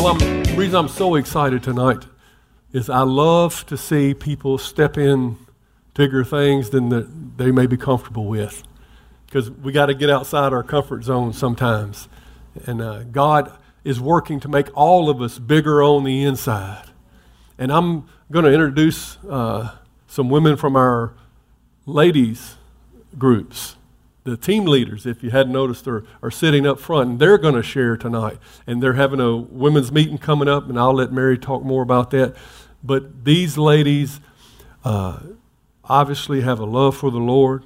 Well, I'm, the reason I'm so excited tonight is I love to see people step in bigger things than the, they may be comfortable with. Because we got to get outside our comfort zone sometimes. And uh, God is working to make all of us bigger on the inside. And I'm going to introduce uh, some women from our ladies groups. The team leaders, if you hadn't noticed, are, are sitting up front, and they're going to share tonight. And they're having a women's meeting coming up, and I'll let Mary talk more about that. But these ladies uh, obviously have a love for the Lord.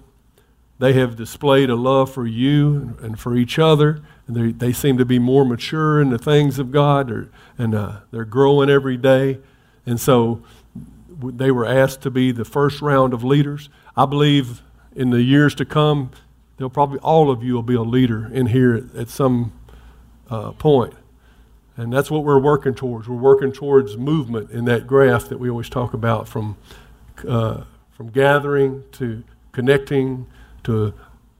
They have displayed a love for you and for each other, and they, they seem to be more mature in the things of God, or, and uh, they're growing every day. And so they were asked to be the first round of leaders. I believe in the years to come, they'll probably all of you will be a leader in here at, at some uh, point. And that's what we're working towards. We're working towards movement in that graph that we always talk about from, uh, from gathering to connecting to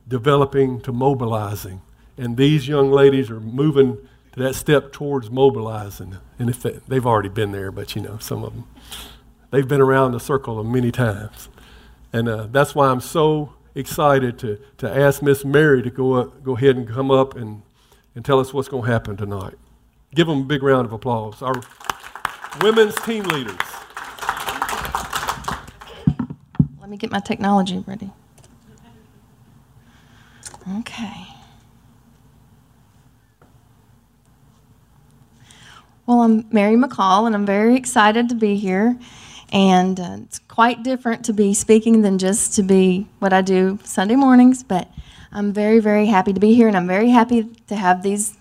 developing to mobilizing. And these young ladies are moving to that step towards mobilizing. And if they, they've already been there, but you know, some of them, they've been around the circle many times. And uh, that's why I'm so excited to, to ask Miss Mary to go, up, go ahead and come up and, and tell us what's going to happen tonight. Give them a big round of applause. Our women's team leaders. Let me get my technology ready. Okay. Well, I'm Mary McCall, and I'm very excited to be here. And uh, it's quite different to be speaking than just to be what I do Sunday mornings, but I'm very, very happy to be here, and I'm very happy to have these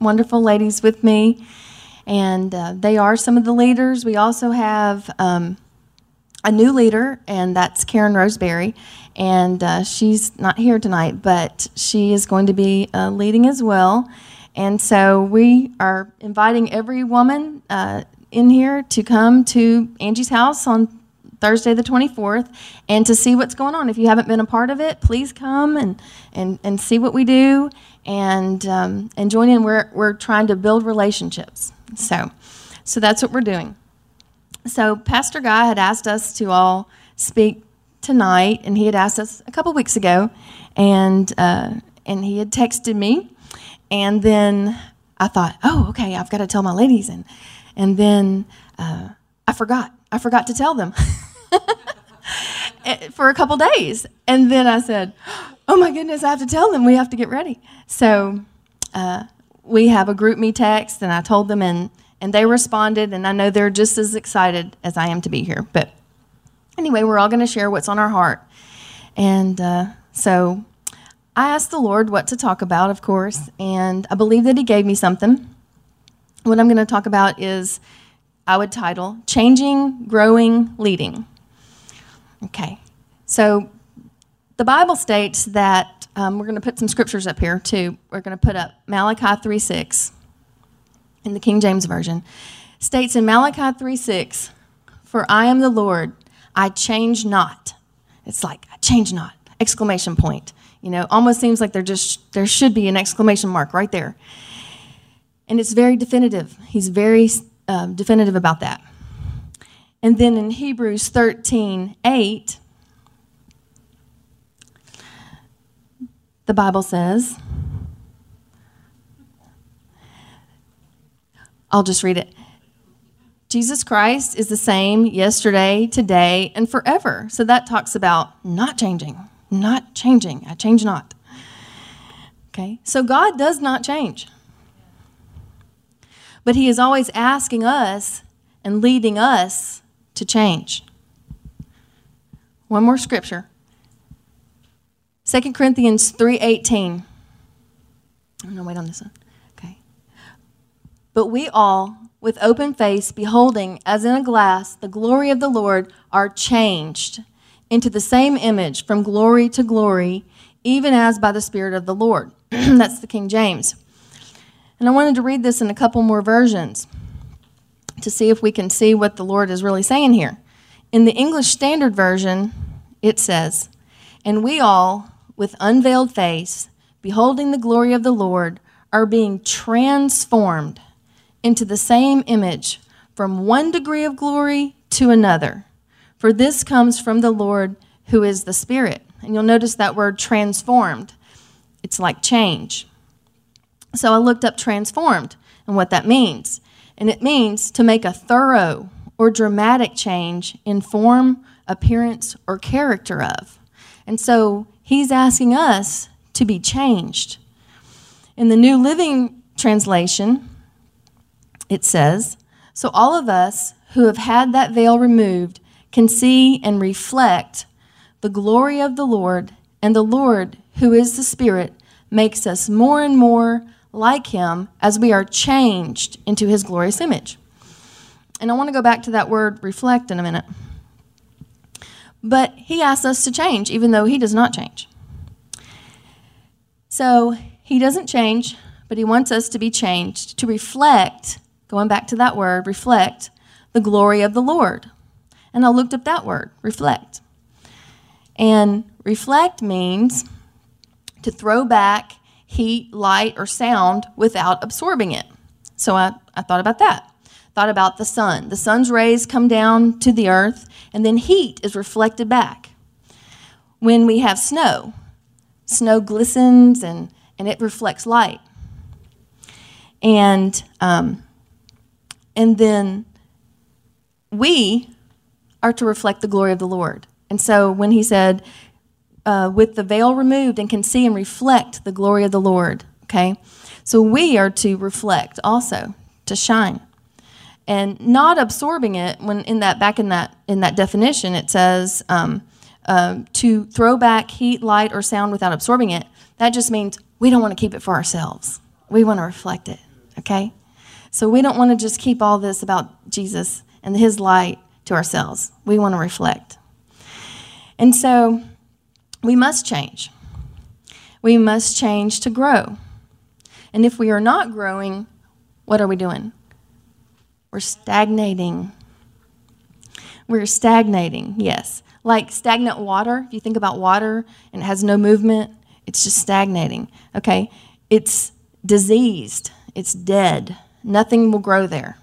wonderful ladies with me. And uh, they are some of the leaders. We also have um, a new leader, and that's Karen Roseberry. And uh, she's not here tonight, but she is going to be uh, leading as well. And so we are inviting every woman uh, in here to come to Angie's house on Thursday the 24th and to see what's going on. If you haven't been a part of it, please come and, and, and see what we do and, um, and join in. We're, we're trying to build relationships. So, so that's what we're doing. So Pastor Guy had asked us to all speak tonight, and he had asked us a couple weeks ago, and, uh, and he had texted me and then I thought, oh, okay, I've got to tell my ladies. And, and then uh, I forgot. I forgot to tell them for a couple days. And then I said, oh my goodness, I have to tell them. We have to get ready. So uh, we have a GroupMe text, and I told them, and, and they responded. And I know they're just as excited as I am to be here. But anyway, we're all going to share what's on our heart. And uh, so I asked the Lord what to talk about, of course, and I believe that He gave me something. What I'm going to talk about is, I would title Changing, Growing, Leading. Okay, so the Bible states that um, we're going to put some scriptures up here too. We're going to put up Malachi 3 6 in the King James Version. States in Malachi 3 6, For I am the Lord, I change not. It's like, I change not, exclamation point. You know, almost seems like there just there should be an exclamation mark right there. And it's very definitive. He's very um, definitive about that. And then in Hebrews 13 8, the Bible says, I'll just read it. Jesus Christ is the same yesterday, today, and forever. So that talks about not changing, not changing. I change not. Okay? So God does not change. But He is always asking us and leading us to change. One more scripture. 2 Corinthians 3:18. I'm going to wait on this one. Okay. But we all, with open face, beholding as in a glass the glory of the Lord, are changed into the same image from glory to glory, even as by the Spirit of the Lord. That's the King James. And I wanted to read this in a couple more versions to see if we can see what the Lord is really saying here. In the English Standard Version, it says, And we all, with unveiled face, beholding the glory of the Lord, are being transformed into the same image from one degree of glory to another. For this comes from the Lord who is the Spirit. And you'll notice that word transformed. It's like change. So I looked up transformed and what that means. And it means to make a thorough or dramatic change in form, appearance, or character of. And so he's asking us to be changed. In the New Living Translation, it says, So all of us who have had that veil removed can see and reflect the glory of the Lord, and the Lord, who is the Spirit, makes us more and more like him as we are changed into his glorious image. And I want to go back to that word reflect in a minute. But he asks us to change, even though he does not change. So he doesn't change, but he wants us to be changed, to reflect, going back to that word, reflect the glory of the Lord. And I looked up that word, reflect. And reflect means to throw back heat, light, or sound without absorbing it. So I, I thought about that. Thought about the sun. The sun's rays come down to the earth, and then heat is reflected back. When we have snow, snow glistens and, and it reflects light. And, um, and then we are to reflect the glory of the Lord. And so when he said, uh, with the veil removed and can see and reflect the glory of the Lord. Okay? So we are to reflect also, to shine. And not absorbing it when in that back in that in that definition it says um, uh, to throw back heat, light, or sound without absorbing it. That just means we don't want to keep it for ourselves. We want to reflect it. Okay, so we don't want to just keep all this about Jesus and His light to ourselves. We want to reflect. And so we must change. We must change to grow. And if we are not growing, what are we doing? We're stagnating. We're stagnating, yes. Like stagnant water, if you think about water and it has no movement, it's just stagnating. Okay? It's diseased, it's dead. Nothing will grow there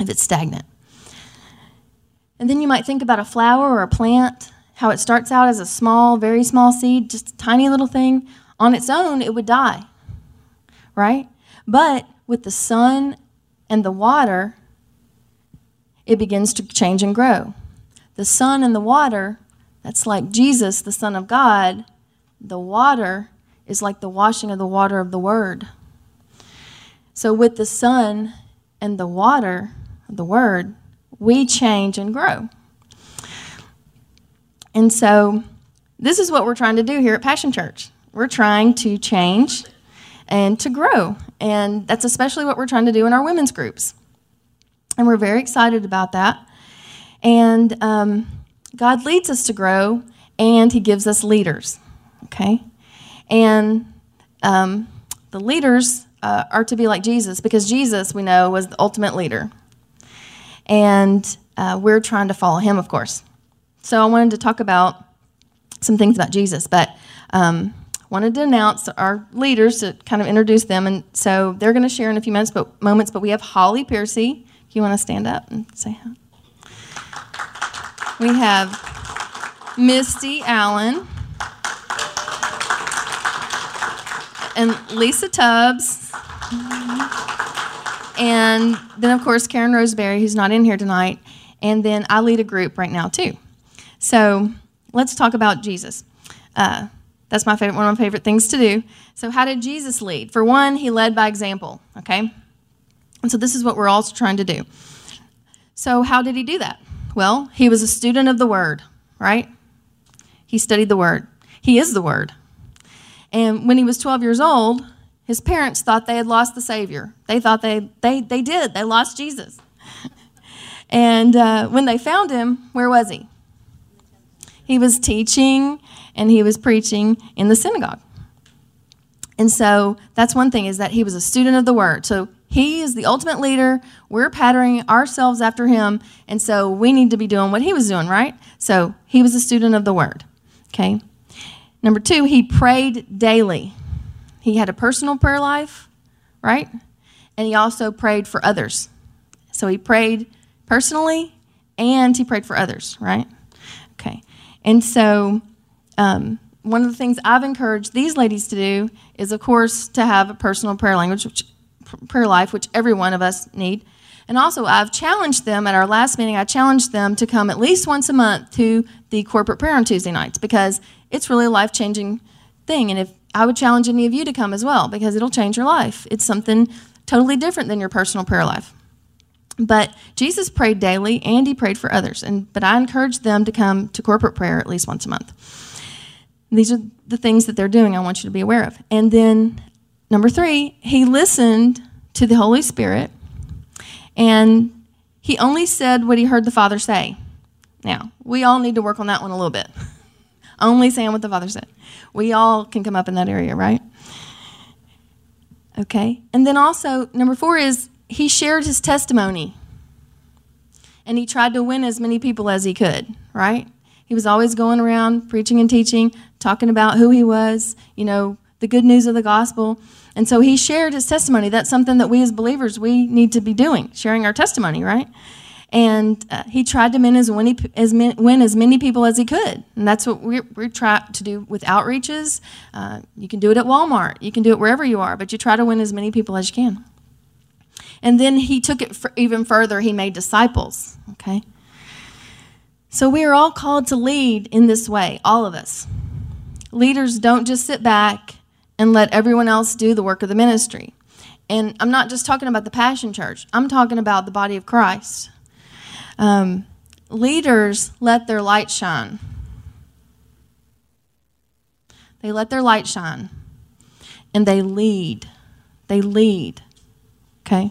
if it's stagnant. And then you might think about a flower or a plant how it starts out as a small, very small seed, just a tiny little thing. On its own, it would die, right? But with the sun and the water, it begins to change and grow. The sun and the water, that's like Jesus, the Son of God. The water is like the washing of the water of the Word. So, with the sun and the water, the Word, we change and grow. And so, this is what we're trying to do here at Passion Church. We're trying to change and to grow. And that's especially what we're trying to do in our women's groups. And we're very excited about that. And um, God leads us to grow, and He gives us leaders. Okay? And um, the leaders uh, are to be like Jesus because Jesus, we know, was the ultimate leader. And uh, we're trying to follow Him, of course. So I wanted to talk about some things about Jesus, but um, wanted to announce our leaders to kind of introduce them, and so they're going to share in a few minutes. But moments, but we have Holly Piercy. If you want to stand up and say hi? We have Misty Allen and Lisa Tubbs. And then, of course, Karen Roseberry, who's not in here tonight. And then I lead a group right now, too. So let's talk about Jesus. Uh, that's my favorite, one of my favorite things to do. So, how did Jesus lead? For one, he led by example, okay? And so, this is what we're all trying to do. So, how did he do that? Well, he was a student of the Word, right? He studied the Word. He is the Word. And when he was 12 years old, His parents thought they had lost the Savior. They thought they, they, they did. They lost Jesus. and uh, when they found him, where was he? He was teaching and he was preaching in the synagogue. And so that's one thing is that he was a student of the word. So he is the ultimate leader. We're patterning ourselves after him. And so we need to be doing what he was doing, right? So he was a student of the word. Okay. Number two, he prayed daily. He had a personal prayer life, right? And he also prayed for others. So he prayed personally and he prayed for others, right? And so um, one of the things I've encouraged these ladies to do is, of course, to have a personal prayer language, which, prayer life, which every one of us need. And also, I've challenged them at our last meeting. I challenged them to come at least once a month to the corporate prayer on Tuesday nights because it's really a life changing thing. And if I would challenge any of you to come as well because it'll change your life. It's something totally different than your personal prayer life. But Jesus prayed daily and he prayed for others. And but I encourage them to come to corporate prayer at least once a month. These are the things that they're doing I want you to be aware of. And then number 3, he listened to the Holy Spirit and he only said what he heard the Father say. Now, we all need to work on that one a little bit. only saying what the Father said. We all can come up in that area, right? Okay. And then also, number four is he shared his testimony. And he tried to win as many people as he could, right? He was always going around preaching and teaching, talking about who he was, you know, the good news of the gospel. And so he shared his testimony. That's something that we as believers we need to be doing, sharing our testimony, right? And uh, he tried to win as, many, as many, win as many people as he could. And that's what we we try to do with outreaches. Uh, you can do it at Walmart. You can do it wherever you are, but you try to win as many people as you can. And then he took it even further. He made disciples, okay? So we are all called to lead in this way, all of us. Leaders don't just sit back and let everyone else do the work of the ministry. And I'm not just talking about the Passion Church, I'm talking about the body of Christ. Um, leaders let their light shine. They let their light shine and they lead. They lead. Okay?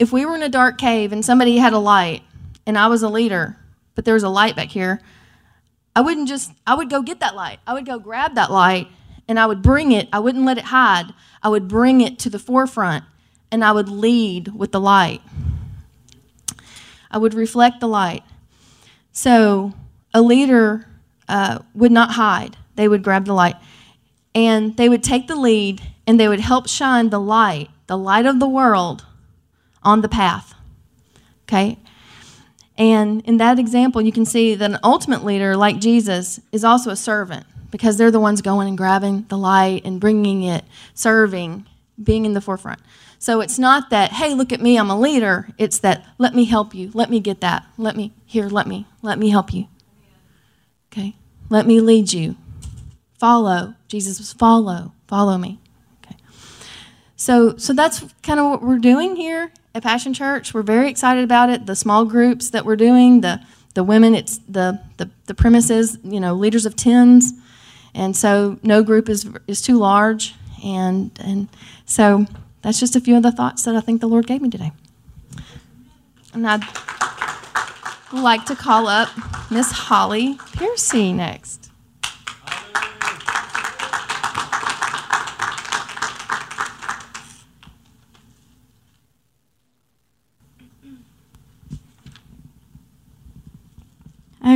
If we were in a dark cave and somebody had a light and I was a leader, but there was a light back here, I wouldn't just, I would go get that light. I would go grab that light and I would bring it. I wouldn't let it hide. I would bring it to the forefront and I would lead with the light. I would reflect the light. So a leader uh, would not hide, they would grab the light. And they would take the lead and they would help shine the light, the light of the world, on the path. Okay? And in that example, you can see that an ultimate leader like Jesus is also a servant because they're the ones going and grabbing the light and bringing it, serving, being in the forefront. So it's not that, hey, look at me, I'm a leader. It's that, let me help you. Let me get that. Let me, here, let me, let me help you. Okay? Let me lead you. Follow. Jesus was follow. Follow me. Okay. So, so that's kind of what we're doing here at Passion Church. We're very excited about it. The small groups that we're doing, the the women, it's the the, the premises, you know, leaders of tens, and so no group is is too large, and and so that's just a few of the thoughts that I think the Lord gave me today. And I'd like to call up Miss Holly Piercy next.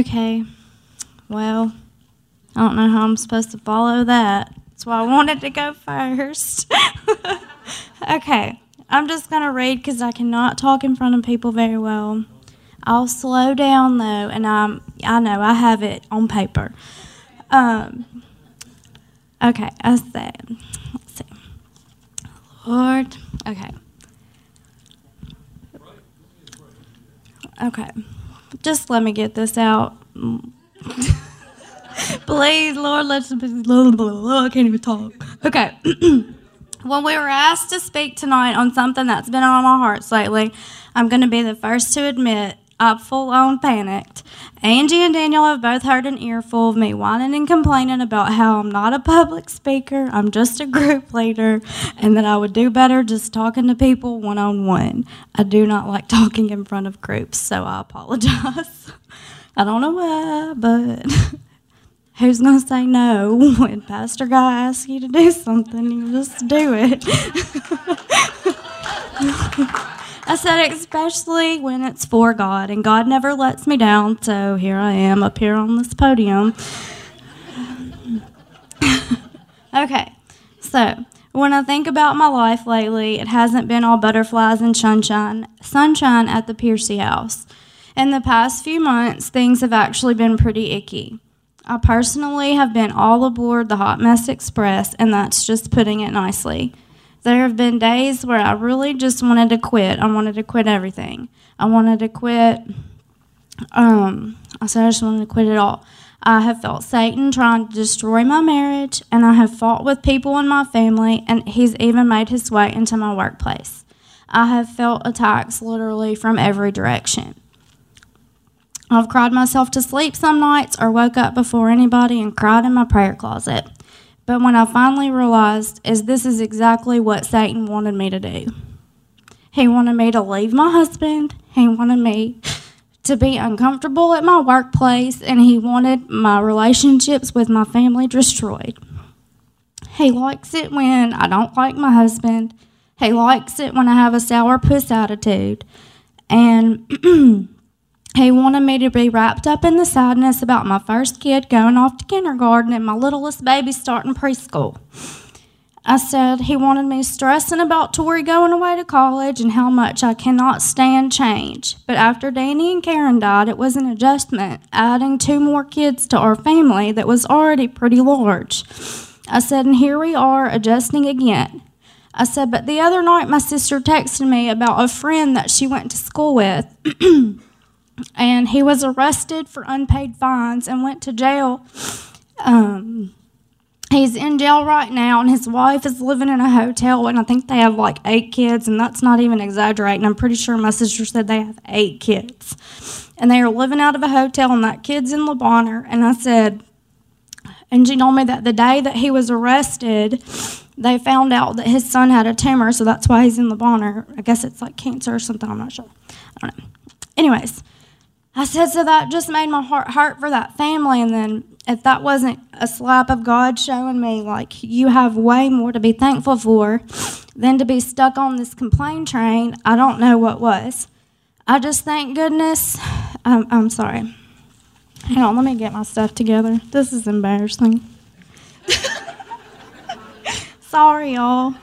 Okay. Well, I don't know how I'm supposed to follow that. That's why I wanted to go first. okay. I'm just going to read because I cannot talk in front of people very well. I'll slow down though, and I'm, I know I have it on paper. Um, okay, I said, let's see. Lord, okay. Okay, just let me get this out. Please, Lord, let's. I can't even talk. Okay. when we were asked to speak tonight on something that's been on my heart lately, I'm going to be the first to admit I full on panicked. Angie and Daniel have both heard an earful of me whining and complaining about how I'm not a public speaker, I'm just a group leader, and that I would do better just talking to people one on one. I do not like talking in front of groups, so I apologize. I don't know why, but who's going to say no when Pastor Guy asks you to do something? You just do it. I said, especially when it's for God, and God never lets me down, so here I am up here on this podium. okay, so when I think about my life lately, it hasn't been all butterflies and sunshine, sunshine at the Piercy house. In the past few months, things have actually been pretty icky. I personally have been all aboard the Hot Mess Express, and that's just putting it nicely. There have been days where I really just wanted to quit. I wanted to quit everything. I wanted to quit. Um, I said I just wanted to quit it all. I have felt Satan trying to destroy my marriage, and I have fought with people in my family, and he's even made his way into my workplace. I have felt attacks literally from every direction. I've cried myself to sleep some nights or woke up before anybody and cried in my prayer closet. But when I finally realized is this is exactly what Satan wanted me to do. He wanted me to leave my husband. He wanted me to be uncomfortable at my workplace and he wanted my relationships with my family destroyed. He likes it when I don't like my husband. He likes it when I have a sour puss attitude. And He wanted me to be wrapped up in the sadness about my first kid going off to kindergarten and my littlest baby starting preschool. I said he wanted me stressing about Tori going away to college and how much I cannot stand change. But after Danny and Karen died, it was an adjustment, adding two more kids to our family that was already pretty large. I said, and here we are adjusting again. I said, but the other night my sister texted me about a friend that she went to school with. and he was arrested for unpaid fines and went to jail. Um, he's in jail right now, and his wife is living in a hotel, and I think they have like eight kids, and that's not even exaggerating. I'm pretty sure my sister said they have eight kids, and they are living out of a hotel, and that kid's in Le Bonheur. And I said, and she told me that the day that he was arrested, they found out that his son had a tumor, so that's why he's in Le Bonheur. I guess it's like cancer or something. I'm not sure. I don't know. Anyways, I said, so that just made my heart hurt for that family. And then if that wasn't a slap of God showing me, like, you have way more to be thankful for than to be stuck on this complaint train, I don't know what was. I just thank goodness. I'm, I'm sorry. Hang on, let me get my stuff together. This is embarrassing. sorry, y'all.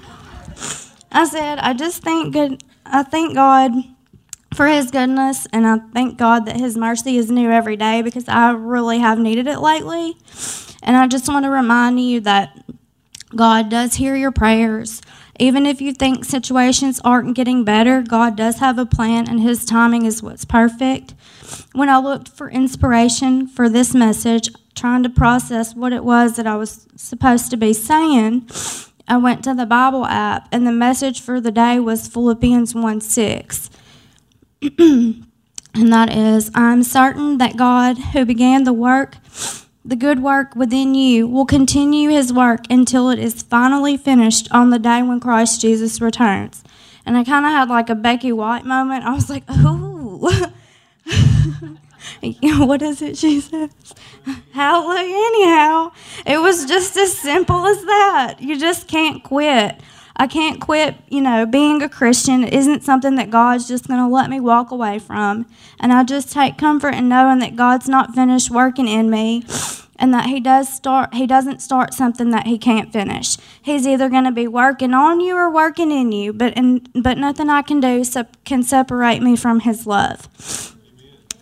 I said, I just thank good. I thank God for his goodness, and I thank God that his mercy is new every day because I really have needed it lately. And I just want to remind you that God does hear your prayers. Even if you think situations aren't getting better, God does have a plan, and his timing is what's perfect. When I looked for inspiration for this message, trying to process what it was that I was supposed to be saying, I went to the Bible app, and the message for the day was Philippians 1 6. and that is I'm certain that God, who began the work, the good work within you, will continue his work until it is finally finished on the day when Christ Jesus returns. And I kind of had like a Becky White moment. I was like, ooh. what is it she says? Hallelujah, anyhow. It was just as simple as that. You just can't quit. I can't quit, you know, being a Christian. It isn't something that God's just going to let me walk away from. And I just take comfort in knowing that God's not finished working in me and that he does start he doesn't start something that he can't finish. He's either going to be working on you or working in you, but in, but nothing I can do can separate me from his love.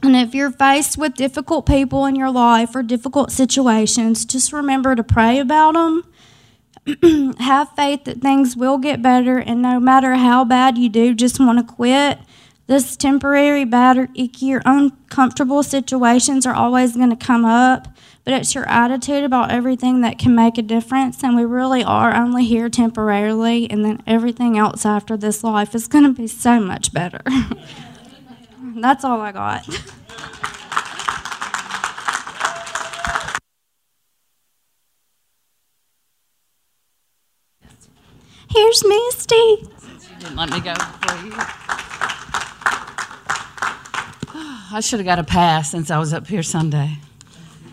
And if you're faced with difficult people in your life or difficult situations, just remember to pray about them have faith that things will get better, and no matter how bad you do, just want to quit. This temporary, bad, or icky, or uncomfortable situations are always going to come up, but it's your attitude about everything that can make a difference. And we really are only here temporarily, and then everything else after this life is going to be so much better. That's all I got. Here's Misty. didn't let me go before you. I should have got a pass since I was up here Sunday.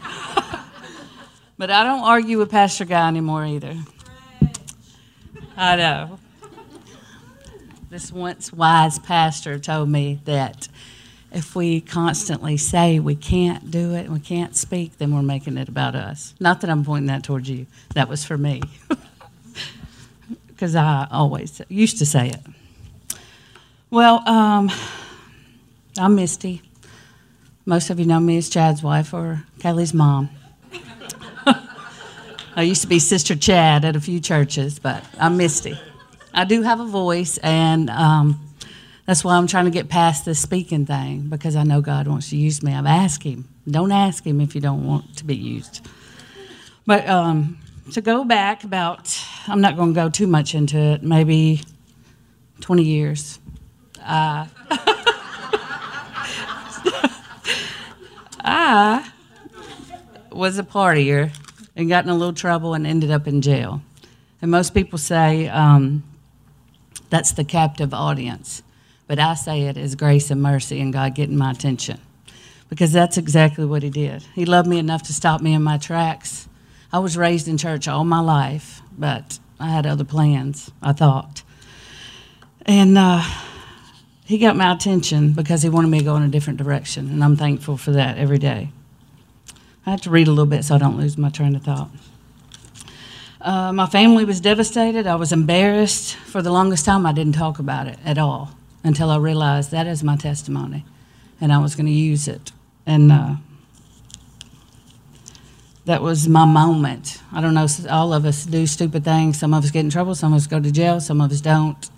but I don't argue with Pastor Guy anymore either. I know. This once wise pastor told me that if we constantly say we can't do it and we can't speak, then we're making it about us. Not that I'm pointing that towards you, that was for me. Because I always used to say it. Well, um, I'm Misty. Most of you know me as Chad's wife or Kelly's mom. I used to be Sister Chad at a few churches, but I'm Misty. I do have a voice, and um, that's why I'm trying to get past this speaking thing because I know God wants to use me. I've asked Him. Don't ask Him if you don't want to be used. But um, to go back about, I'm not going to go too much into it, maybe 20 years. Uh, I was a partier and got in a little trouble and ended up in jail. And most people say um, that's the captive audience. But I say it as grace and mercy and God getting my attention. Because that's exactly what He did. He loved me enough to stop me in my tracks. I was raised in church all my life, but I had other plans, I thought. And uh, He got my attention because He wanted me to go in a different direction. And I'm thankful for that every day. I have to read a little bit so I don't lose my train of thought. Uh, my family was devastated. I was embarrassed. For the longest time, I didn't talk about it at all until I realized that is my testimony and I was going to use it. And uh, that was my moment. I don't know, all of us do stupid things. Some of us get in trouble, some of us go to jail, some of us don't.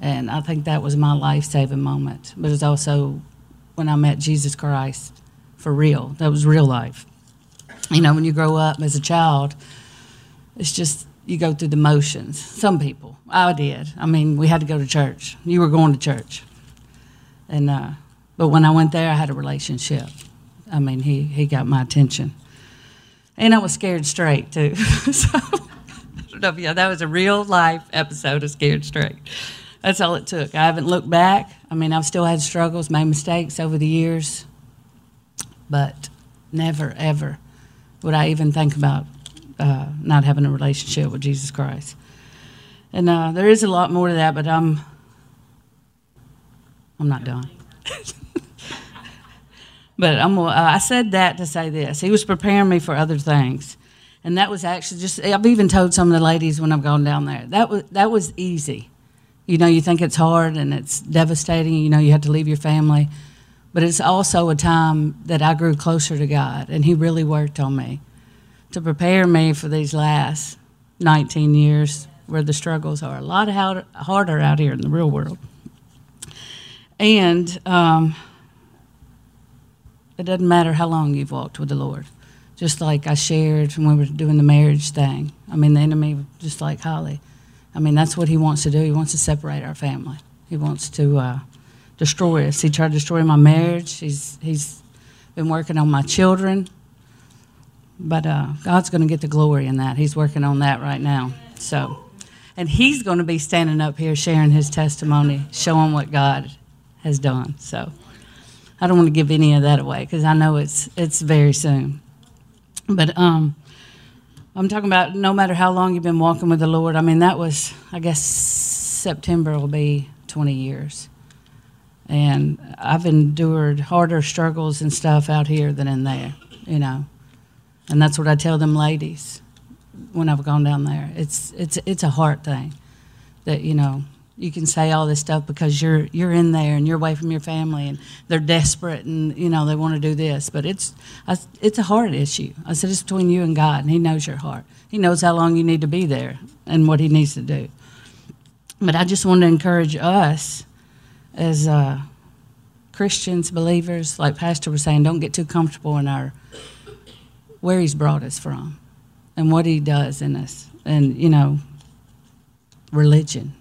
And I think that was my life saving moment. But it was also when I met Jesus Christ for real. That was real life. You know, when you grow up as a child, it's just you go through the motions. Some people, I did. I mean, we had to go to church. You were going to church, and uh, but when I went there, I had a relationship. I mean, he he got my attention, and I was scared straight too. so you that was a real life episode of Scared Straight. That's all it took. I haven't looked back. I mean, I've still had struggles, made mistakes over the years, but never ever would I even think about uh, not having a relationship with Jesus Christ. And uh, there is a lot more to that, but I'm I'm not done. but I'm. Uh, I said that to say this. He was preparing me for other things, and that was actually just. I've even told some of the ladies when I've gone down there that was that was easy. You know, you think it's hard and it's devastating. You know, you have to leave your family, but it's also a time that I grew closer to God, and He really worked on me to prepare me for these last 19 years where the struggles are a lot harder out here in the real world. And um, it doesn't matter how long you've walked with the Lord. Just like I shared when we were doing the marriage thing. I mean, the enemy, just like Holly, I mean, that's what he wants to do. He wants to separate our family. He wants to uh, destroy us. He tried to destroy my marriage. He's, he's been working on my children. But uh, God's going to get the glory in that. He's working on that right now. So, and He's going to be standing up here sharing His testimony, showing what God has done. So, I don't want to give any of that away because I know it's it's very soon. But um, I'm talking about no matter how long you've been walking with the Lord. I mean, that was I guess September will be 20 years, and I've endured harder struggles and stuff out here than in there. You know, and that's what I tell them ladies when I've gone down there. It's it's it's a heart thing that you know you can say all this stuff because you're you're in there and you're away from your family and they're desperate and you know they want to do this, but it's it's a heart issue. I said it's between you and God, and He knows your heart. He knows how long you need to be there and what He needs to do. But I just want to encourage us as uh, Christians, believers, like Pastor was saying, don't get too comfortable in our where he's brought us from and what he does in us and you know religion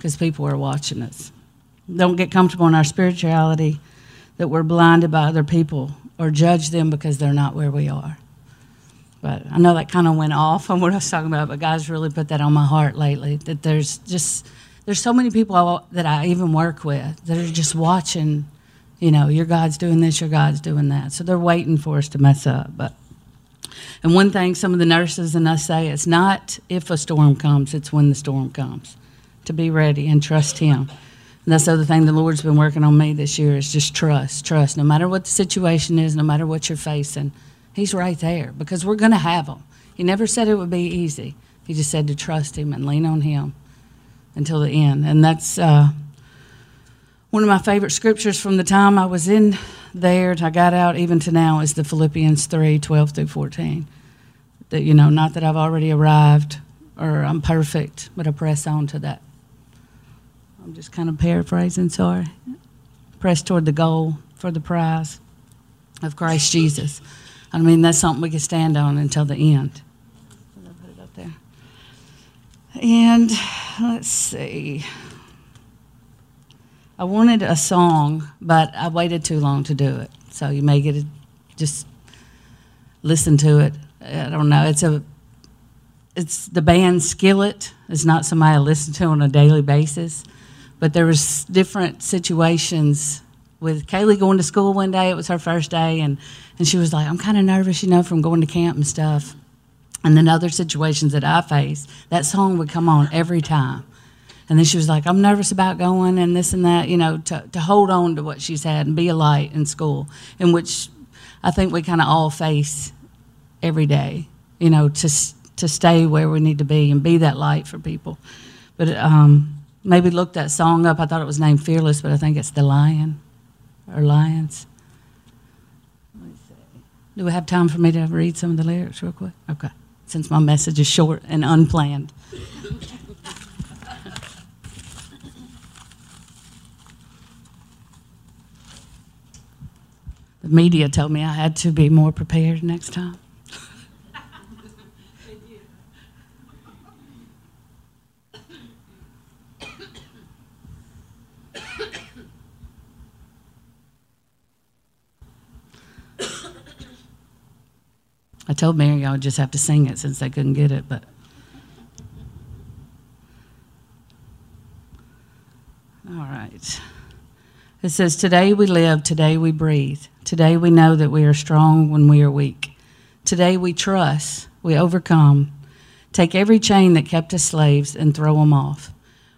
because people are watching us don't get comfortable in our spirituality, that we're blinded by other people or judge them because they're not where we are. But I know that kind of went off on what I was talking about, but God's really put that on my heart lately. That there's just there's so many people that I even work with that are just watching. You know, your God's doing this, your God's doing that. So they're waiting for us to mess up. But and one thing some of the nurses and us say, it's not if a storm comes, it's when the storm comes. To be ready and trust Him. And that's the other thing the Lord's been working on me this year is just trust, trust. No matter what the situation is, no matter what you're facing, He's right there because we're going to have Him. He never said it would be easy. He just said to trust Him and lean on Him until the end. And that's uh, one of my favorite scriptures from the time I was in there I got out even to now is the Philippians 3 12 through 14. That, you know, not that I've already arrived or I'm perfect, but I press on to that. I'm just kind of paraphrasing, sorry. Press toward the goal for the prize of Christ Jesus. I mean, that's something we can stand on until the end. Put it up there. And let's see. I wanted a song, but I waited too long to do it. So you may get to just listen to it. I don't know. It's a it's the band Skillet. It's not somebody I listen to on a daily basis, but there was different situations with Kaylee going to school one day. It was her first day, and and she was like, "I'm kind of nervous, you know, from going to camp and stuff." And then other situations that I faced, that song would come on every time. And then she was like, I'm nervous about going and this and that, you know, to, to hold on to what she's had and be a light in school, in which I think we kind of all face every day, you know, to, to stay where we need to be and be that light for people. But um, maybe look that song up. I thought it was named Fearless, but I think it's The Lion or Lions. Do we have time for me to read some of the lyrics real quick? Okay, since my message is short and unplanned. the media told me I had to be more prepared next time. I told Mary I would just have to sing it since they couldn't get it, but. All right. It says, Today we live, today we breathe. Today we know that we are strong when we are weak. Today we trust, we overcome. Take every chain that kept us slaves and throw them off.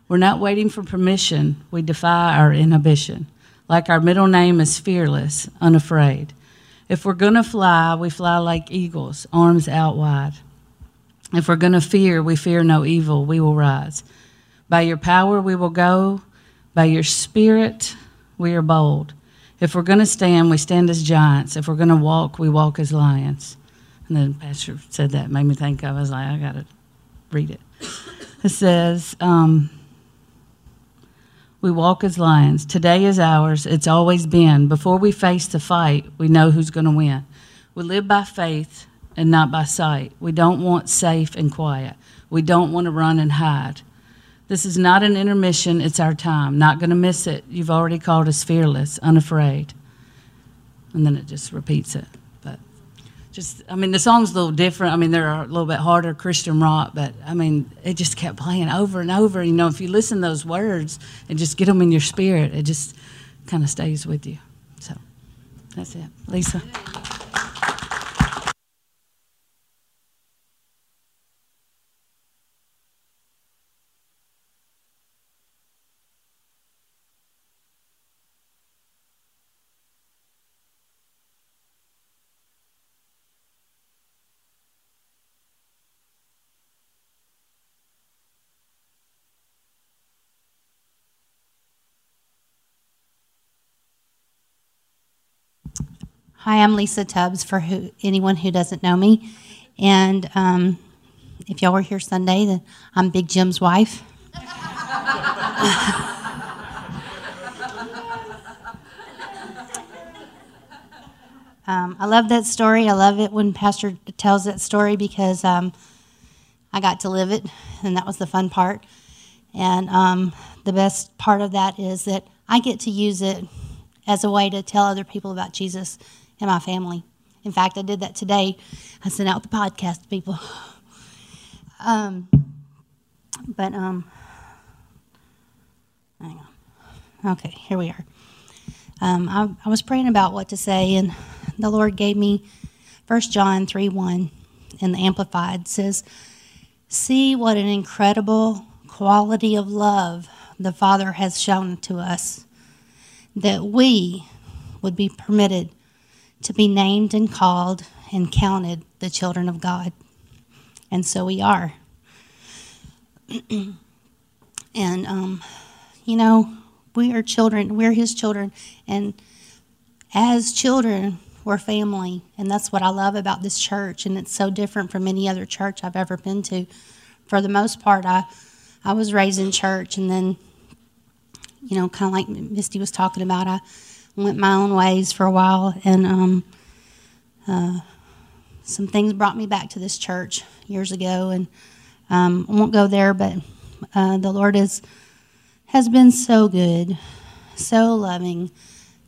We're not waiting for permission, we defy our inhibition. Like our middle name is fearless, unafraid. If we're going to fly, we fly like eagles, arms out wide. If we're going to fear, we fear no evil, we will rise. By your power, we will go. By your spirit, we are bold. If we're going to stand, we stand as giants. If we're going to walk, we walk as lions. And then Pastor said that, made me think of. I was like, I got to read it. It says, um, we walk as lions. Today is ours. It's always been. Before we face the fight, we know who's going to win. We live by faith and not by sight. We don't want safe and quiet. We don't want to run and hide. This is not an intermission, it's our time. Not going to miss it. You've already called us fearless, unafraid. And then it just repeats it just I mean the song's a little different. I mean they're a little bit harder Christian rock, but I mean it just kept playing over and over. You know, if you listen to those words and just get them in your spirit, it just kind of stays with you. So that's it, Lisa. Hi, I'm Lisa Tubbs for who, anyone who doesn't know me. And um, if y'all were here Sunday, then I'm Big Jim's wife. um, I love that story. I love it when Pastor tells that story because um, I got to live it, and that was the fun part. And um, the best part of that is that I get to use it as a way to tell other people about Jesus and my family. In fact, I did that today. I sent out the podcast to people. Um, but um, hang on. Okay, here we are. Um, I, I was praying about what to say, and the Lord gave me 1 John 3 1 in the Amplified says, See what an incredible quality of love the Father has shown to us, that we would be permitted to be named and called and counted the children of God. And so we are. and, um, you know, we are children, we're His children, and as children, we're family. And that's what I love about this church, and it's so different from any other church I've ever been to. For the most part, I, I was raised in church, and then, you know, kind of like Misty was talking about, I went my own ways for a while, and um, uh, some things brought me back to this church years ago, and um, I won't go there, but uh, the Lord is has been so good, so loving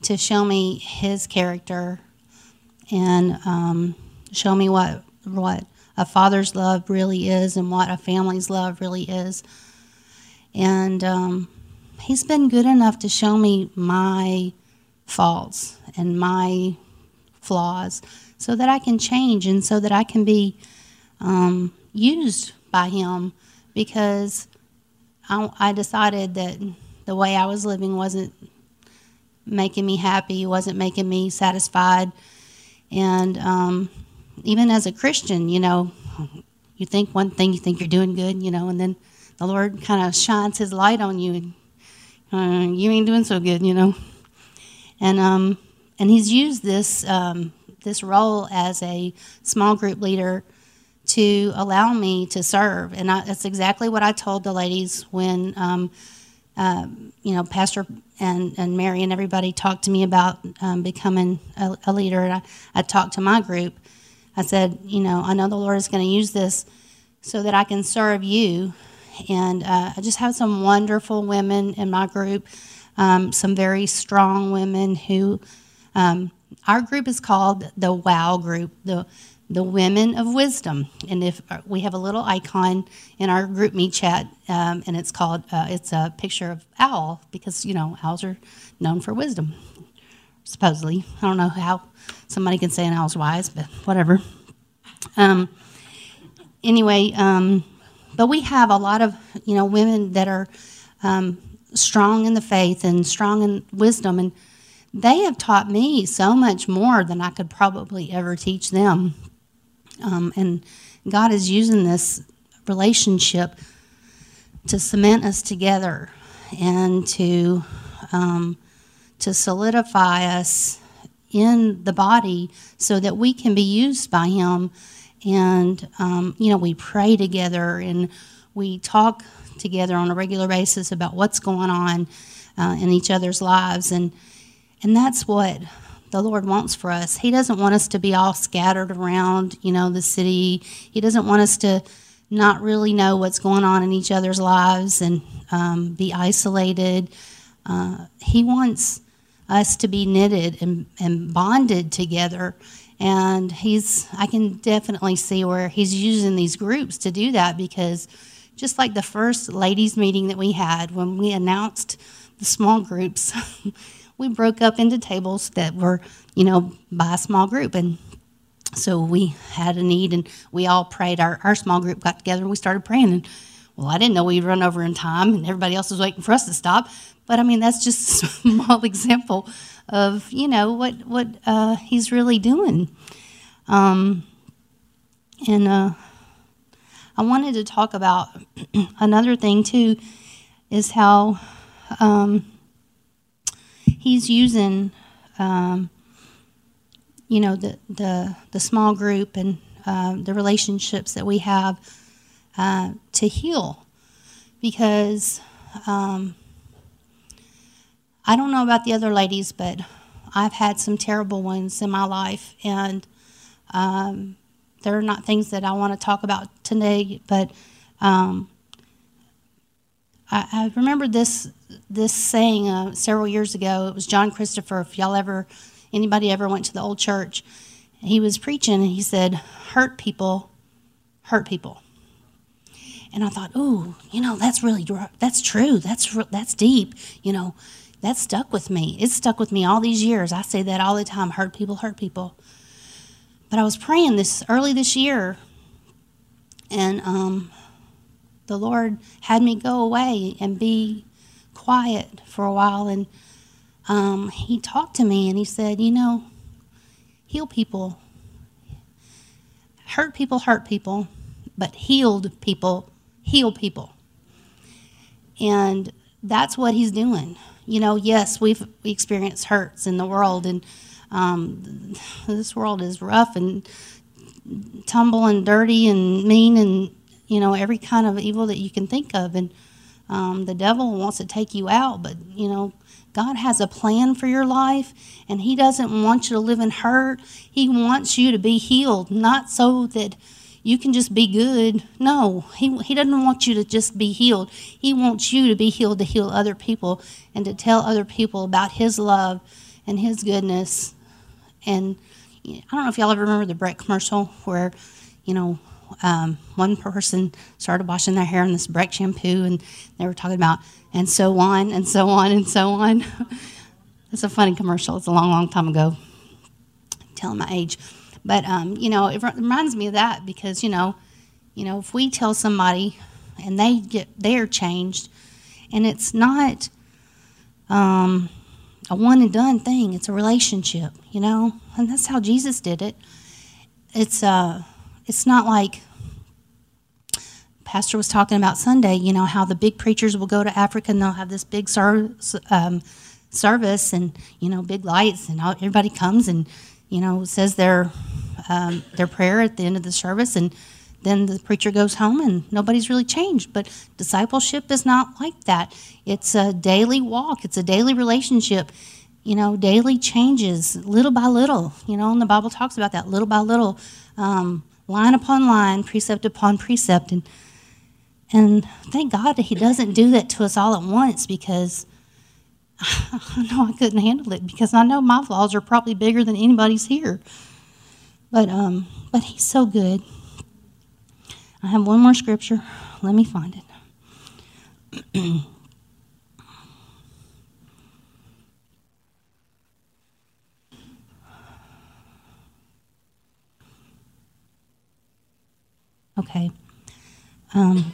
to show me His character and um, show me what what a father's love really is and what a family's love really is. And um, He's been good enough to show me my faults and my flaws so that I can change and so that I can be um, used by Him because I, I decided that the way I was living wasn't making me happy, wasn't making me satisfied. And um, even as a Christian, you know, you think one thing, you think you're doing good, you know, and then the Lord kind of shines His light on you, and uh, you ain't doing so good, you know. And um, and He's used this um, this role as a small group leader to allow me to serve. And I, that's exactly what I told the ladies when, um, uh, you know, Pastor and, and Mary and everybody talked to me about um, becoming a, a leader. And I, I talked to my group. I said, you know, I know the Lord is going to use this so that I can serve you. And uh, I just have some wonderful women in my group, um, some very strong women who, um, our group is called the WOW group, the the women of wisdom. And if uh, we have a little icon in our GroupMe chat, um, and it's called uh, it's a picture of owl because you know owls are known for wisdom, supposedly. I don't know how somebody can say an owl's wise, but whatever. Um, anyway, um, but we have a lot of you know women that are um, strong in the faith and strong in wisdom and. They have taught me so much more than I could probably ever teach them. Um, and God is using this relationship to cement us together and to um, to solidify us in the body so that we can be used by Him. And um, you know, we pray together and we talk together on a regular basis about what's going on uh, in each other's lives, and and that's what the Lord wants for us. He doesn't want us to be all scattered around, you know, the city. He doesn't want us to not really know what's going on in each other's lives and um, be isolated. Uh, he wants us to be knitted and, and bonded together. And he's, I can definitely see where he's using these groups to do that because just like the first ladies' meeting that we had when we announced the small groups, we broke up into tables that were, you know, by a small group. And so we had a need and we all prayed. Our, our small group got together and we started praying. And well, I didn't know we'd run over in time and everybody else was waiting for us to stop. But I mean, that's just a small example of, you know, what, what uh, he's really doing. Um, and uh, I wanted to talk about another thing too is how um, he's using, um, you know, the, the, the small group and um, the relationships that we have uh, to heal. Because um, I don't know about the other ladies, but I've had some terrible ones in my life. And um, they're not things that I want to talk about today, but um, I, I remember this this saying uh, several years ago. It was John Christopher. If y'all ever, anybody ever went to the old church, he was preaching and he said, "Hurt people, hurt people." And I thought, "Ooh, you know, that's really that's true. That's that's deep. You know, that stuck with me. It's stuck with me all these years. I say that all the time. Hurt people, hurt people." But I was praying this early this year, and um, the Lord had me go away and be quiet for a while. And um, He talked to me and He said, You know, heal people. Hurt people, hurt people, but healed people, heal people. And that's what He's doing. You know, yes, we've experienced hurts in the world, and um, this world is rough and tumble and dirty and mean and you know, every kind of evil that you can think of. And um, the devil wants to take you out, but, you know, God has a plan for your life, and He doesn't want you to live in hurt. He wants you to be healed, not so that you can just be good. No, he, he doesn't want you to just be healed. He wants you to be healed to heal other people and to tell other people about His love and His goodness. And I don't know if y'all ever remember the Breck commercial where, you know, um, one person started washing their hair in this Breck shampoo, and they were talking about, and so on, and so on, and so on. it's a funny commercial. It's a long, long time ago. I'm telling my age. But, um, you know, it reminds me of that because, you know, you know, if we tell somebody and they get, they're changed, and it's not um, a one and done thing, it's a relationship, you know, and that's how Jesus did it. It's, uh, it's not like pastor was talking about sunday you know how the big preachers will go to africa and they'll have this big um, service and you know big lights and everybody comes and you know says their um, their prayer at the end of the service and then the preacher goes home and nobody's really changed but discipleship is not like that it's a daily walk it's a daily relationship you know daily changes little by little you know and the bible talks about that little by little um, line upon line, precept upon precept. And, and thank God that He doesn't do that to us all at once because I know I couldn't handle it because I know my flaws are probably bigger than anybody's here. But, um, but He's so good. I have one more scripture. Let me find it. Okay. Um,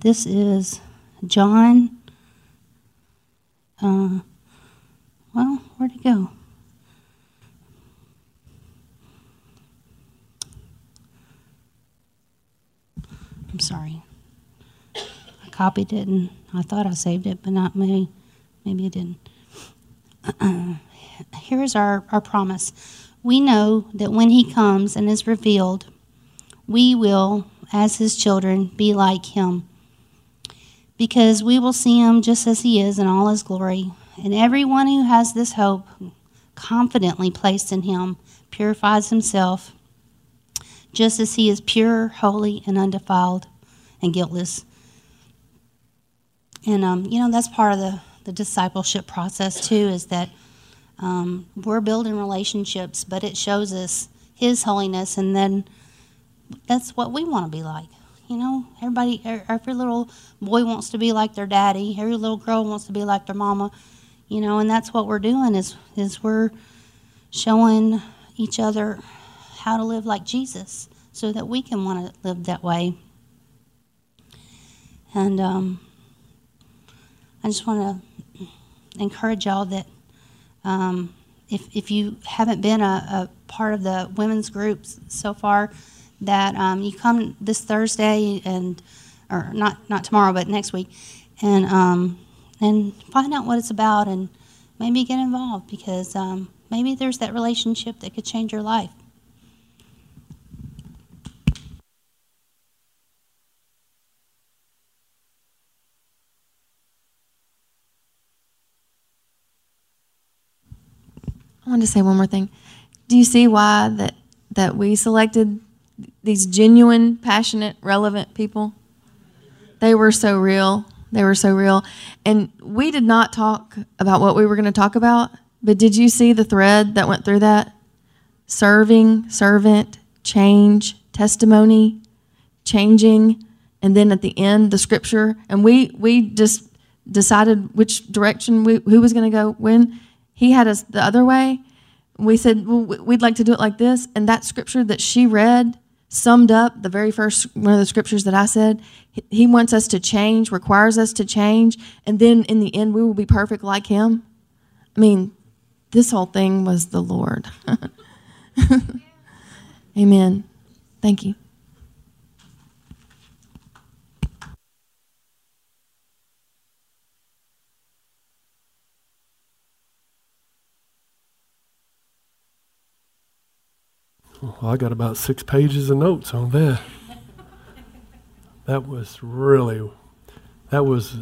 this is John. Uh, well, where'd it go? I'm sorry. Copied it and I thought I saved it, but not me. Maybe I didn't. Here is our, our promise. We know that when he comes and is revealed, we will, as his children, be like him. Because we will see him just as he is in all his glory. And everyone who has this hope confidently placed in him purifies himself just as he is pure, holy, and undefiled and guiltless. And, um, you know, that's part of the, the discipleship process, too, is that um, we're building relationships, but it shows us his holiness and then that's what we want to be like. You know, everybody, every little boy wants to be like their daddy. Every little girl wants to be like their mama. You know, and that's what we're doing is is we're showing each other how to live like Jesus, so that we can want to live that way. And um, I just want to encourage y'all that um, if if you haven't been a, a part of the women's groups so far that um, you come this Thursday and or not not tomorrow, but next week, and um, and find out what it's about and maybe get involved because um, maybe there's that relationship that could change your life. Wanted to say one more thing. Do you see why that that we selected these genuine, passionate, relevant people. They were so real. They were so real. And we did not talk about what we were going to talk about, but did you see the thread that went through that? Serving, servant, change, testimony, changing, and then at the end, the scripture. And we, we just decided which direction we, who was going to go when. He had us the other way. We said, well, we'd like to do it like this. And that scripture that she read summed up the very first one of the scriptures that I said. He wants us to change, requires us to change, and then in the end, we will be perfect like Him. I mean, this whole thing was the Lord. Amen. Thank you. Well, I got about six pages of notes on that. That was really, that was,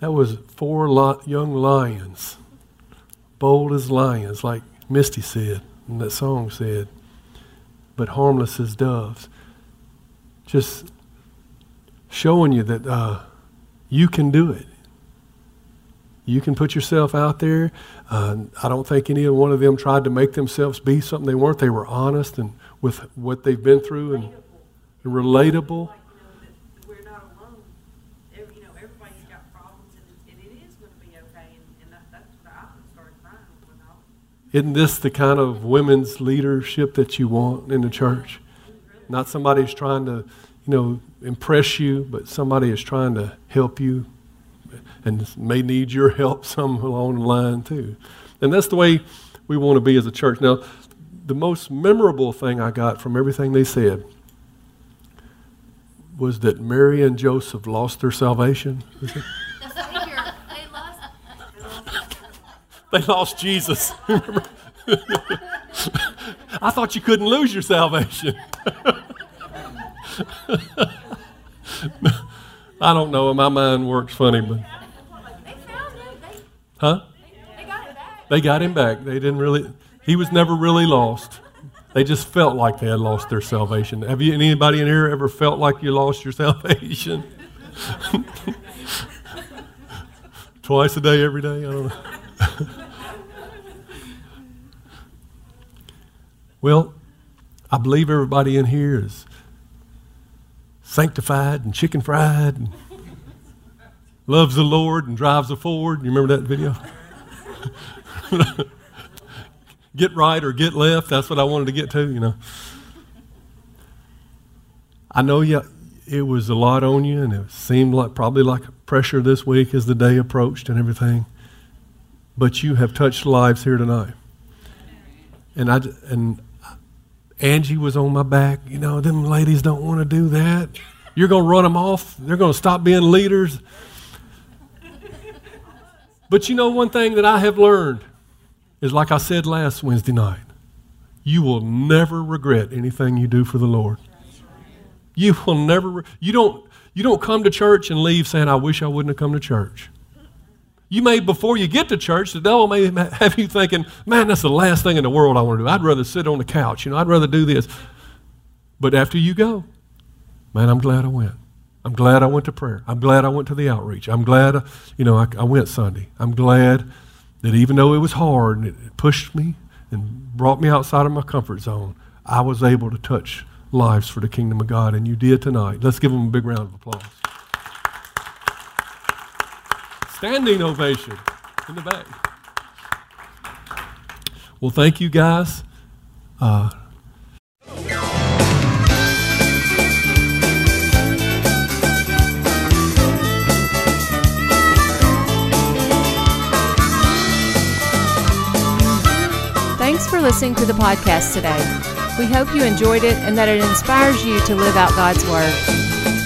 that was four li- young lions, bold as lions, like Misty said, and that song said, but harmless as doves. Just showing you that uh, you can do it. You can put yourself out there. Uh, I don't think any one of them tried to make themselves be something they weren't. They were honest and with what they've been through and relatable. we're not alone. Every, you know, everybody's got problems, and, and it is going to be okay. And, and that, that's what I started crying when I Isn't this the kind of women's leadership that you want in the church? Not somebody who's trying to, you know, impress you, but somebody is trying to help you and may need your help some along the line too. And that's the way we want to be as a church. Now, the most memorable thing I got from everything they said was that Mary and Joseph lost their salvation. they lost Jesus. I thought you couldn't lose your salvation. I don't know. My mind works funny, but. Huh? They got him back. They didn't really. He was never really lost. They just felt like they had lost their salvation. Have you anybody in here ever felt like you lost your salvation? Twice a day, every day. I don't know. well, I believe everybody in here is sanctified and chicken fried and loves the Lord and drives a Ford. You remember that video? get right or get left. That's what I wanted to get to, you know. I know you, it was a lot on you, and it seemed like probably like pressure this week as the day approached and everything. But you have touched lives here tonight. And I and Angie was on my back. You know, them ladies don't want to do that. You're going to run them off. They're going to stop being leaders. But you know, one thing that I have learned is like I said last Wednesday night you will never regret anything you do for the Lord. You will never, you don't, you don't come to church and leave saying, I wish I wouldn't have come to church. You may, before you get to church, the devil may have you thinking, man, that's the last thing in the world I want to do. I'd rather sit on the couch. You know, I'd rather do this. But after you go, man, I'm glad I went. I'm glad I went to prayer. I'm glad I went to the outreach. I'm glad, you know, I, I went Sunday. I'm glad that even though it was hard and it pushed me and brought me outside of my comfort zone, I was able to touch lives for the kingdom of God, and you did tonight. Let's give them a big round of applause. Standing ovation in the back. Well, thank you guys. Uh, Thanks for listening to the podcast today. We hope you enjoyed it and that it inspires you to live out God's Word.